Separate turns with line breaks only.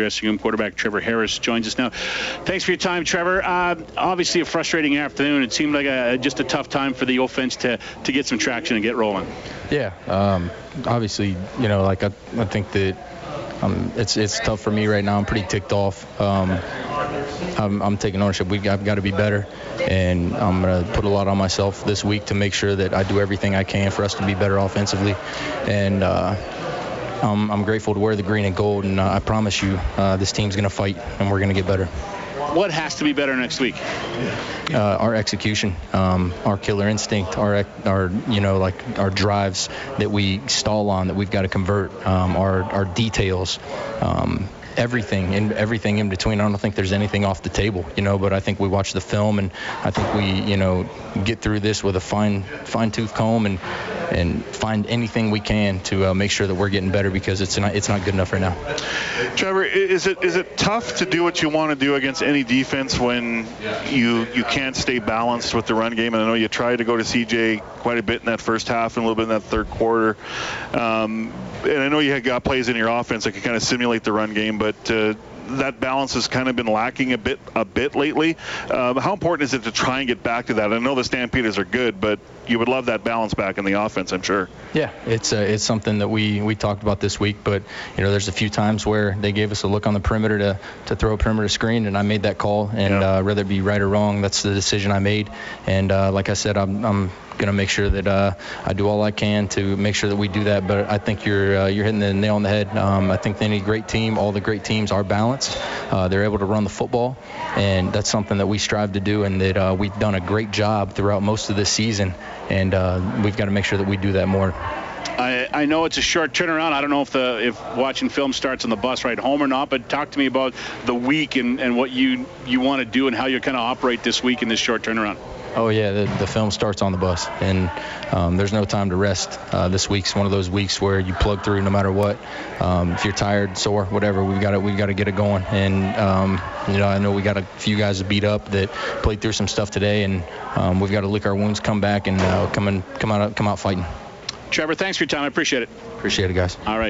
dressing room. Quarterback Trevor Harris joins us now. Thanks for your time, Trevor. Uh, obviously, a frustrating afternoon. It seemed like a, just a tough time for the offense to, to get some traction and get rolling.
Yeah, um, obviously, you know, like I, I think that um, it's it's tough for me right now. I'm pretty ticked off. Um, I'm, I'm, taking ownership. We I've got to be better, and I'm gonna put a lot on myself this week to make sure that I do everything I can for us to be better offensively, and. Uh, I'm, I'm grateful to wear the green and gold, and uh, I promise you, uh, this team's going to fight, and we're going to get better
what has to be better next week?
Uh, our execution, um, our killer instinct, our our you know like our drives that we stall on that we've got to convert, um, our our details. Um, everything and everything in between. I don't think there's anything off the table, you know. But I think we watch the film, and I think we, you know, get through this with a fine, fine tooth comb, and and find anything we can to uh, make sure that we're getting better because it's not it's not good enough right now.
Trevor, is it is it tough to do what you want to do against any defense when you you can't stay balanced with the run game? And I know you tried to go to CJ quite a bit in that first half and a little bit in that third quarter. Um, and I know you had got plays in your offense that could kind of simulate the run game, but uh, that balance has kind of been lacking a bit a bit lately. Um, how important is it to try and get back to that? I know the Stampeders are good, but you would love that balance back in the offense, I'm sure.
Yeah, it's uh, it's something that we we talked about this week, but you know, there's a few times where they gave us a look on the perimeter to to throw a perimeter screen, and I made that call, and yeah. uh, whether it be right or wrong, that's the decision I made. And uh, like I said, I'm, I'm going to make sure that uh, I do all I can to make sure that we do that. But I think you're uh, you're hitting the nail on the head. Um, I think any great team, all the great teams are balanced. Uh, they're able to run the football, and that's something that we strive to do, and that uh, we've done a great job throughout most of this season. And uh, we've got to make sure that we do that more.
I, I, know it's a short turnaround. I don't know if the if watching film starts on the bus ride home or not, but talk to me about the week and, and what you you want to do and how you kind of operate this week in this short turnaround.
Oh yeah, the, the film starts on the bus, and um, there's no time to rest. Uh, this week's one of those weeks where you plug through no matter what. Um, if you're tired, sore, whatever, we've got to we've got to get it going. And um, you know, I know we got a few guys beat up that played through some stuff today, and um, we've got to lick our wounds, come back, and uh, come and come out come out fighting.
Trevor, thanks for your time. I appreciate it.
Appreciate it, guys.
All right.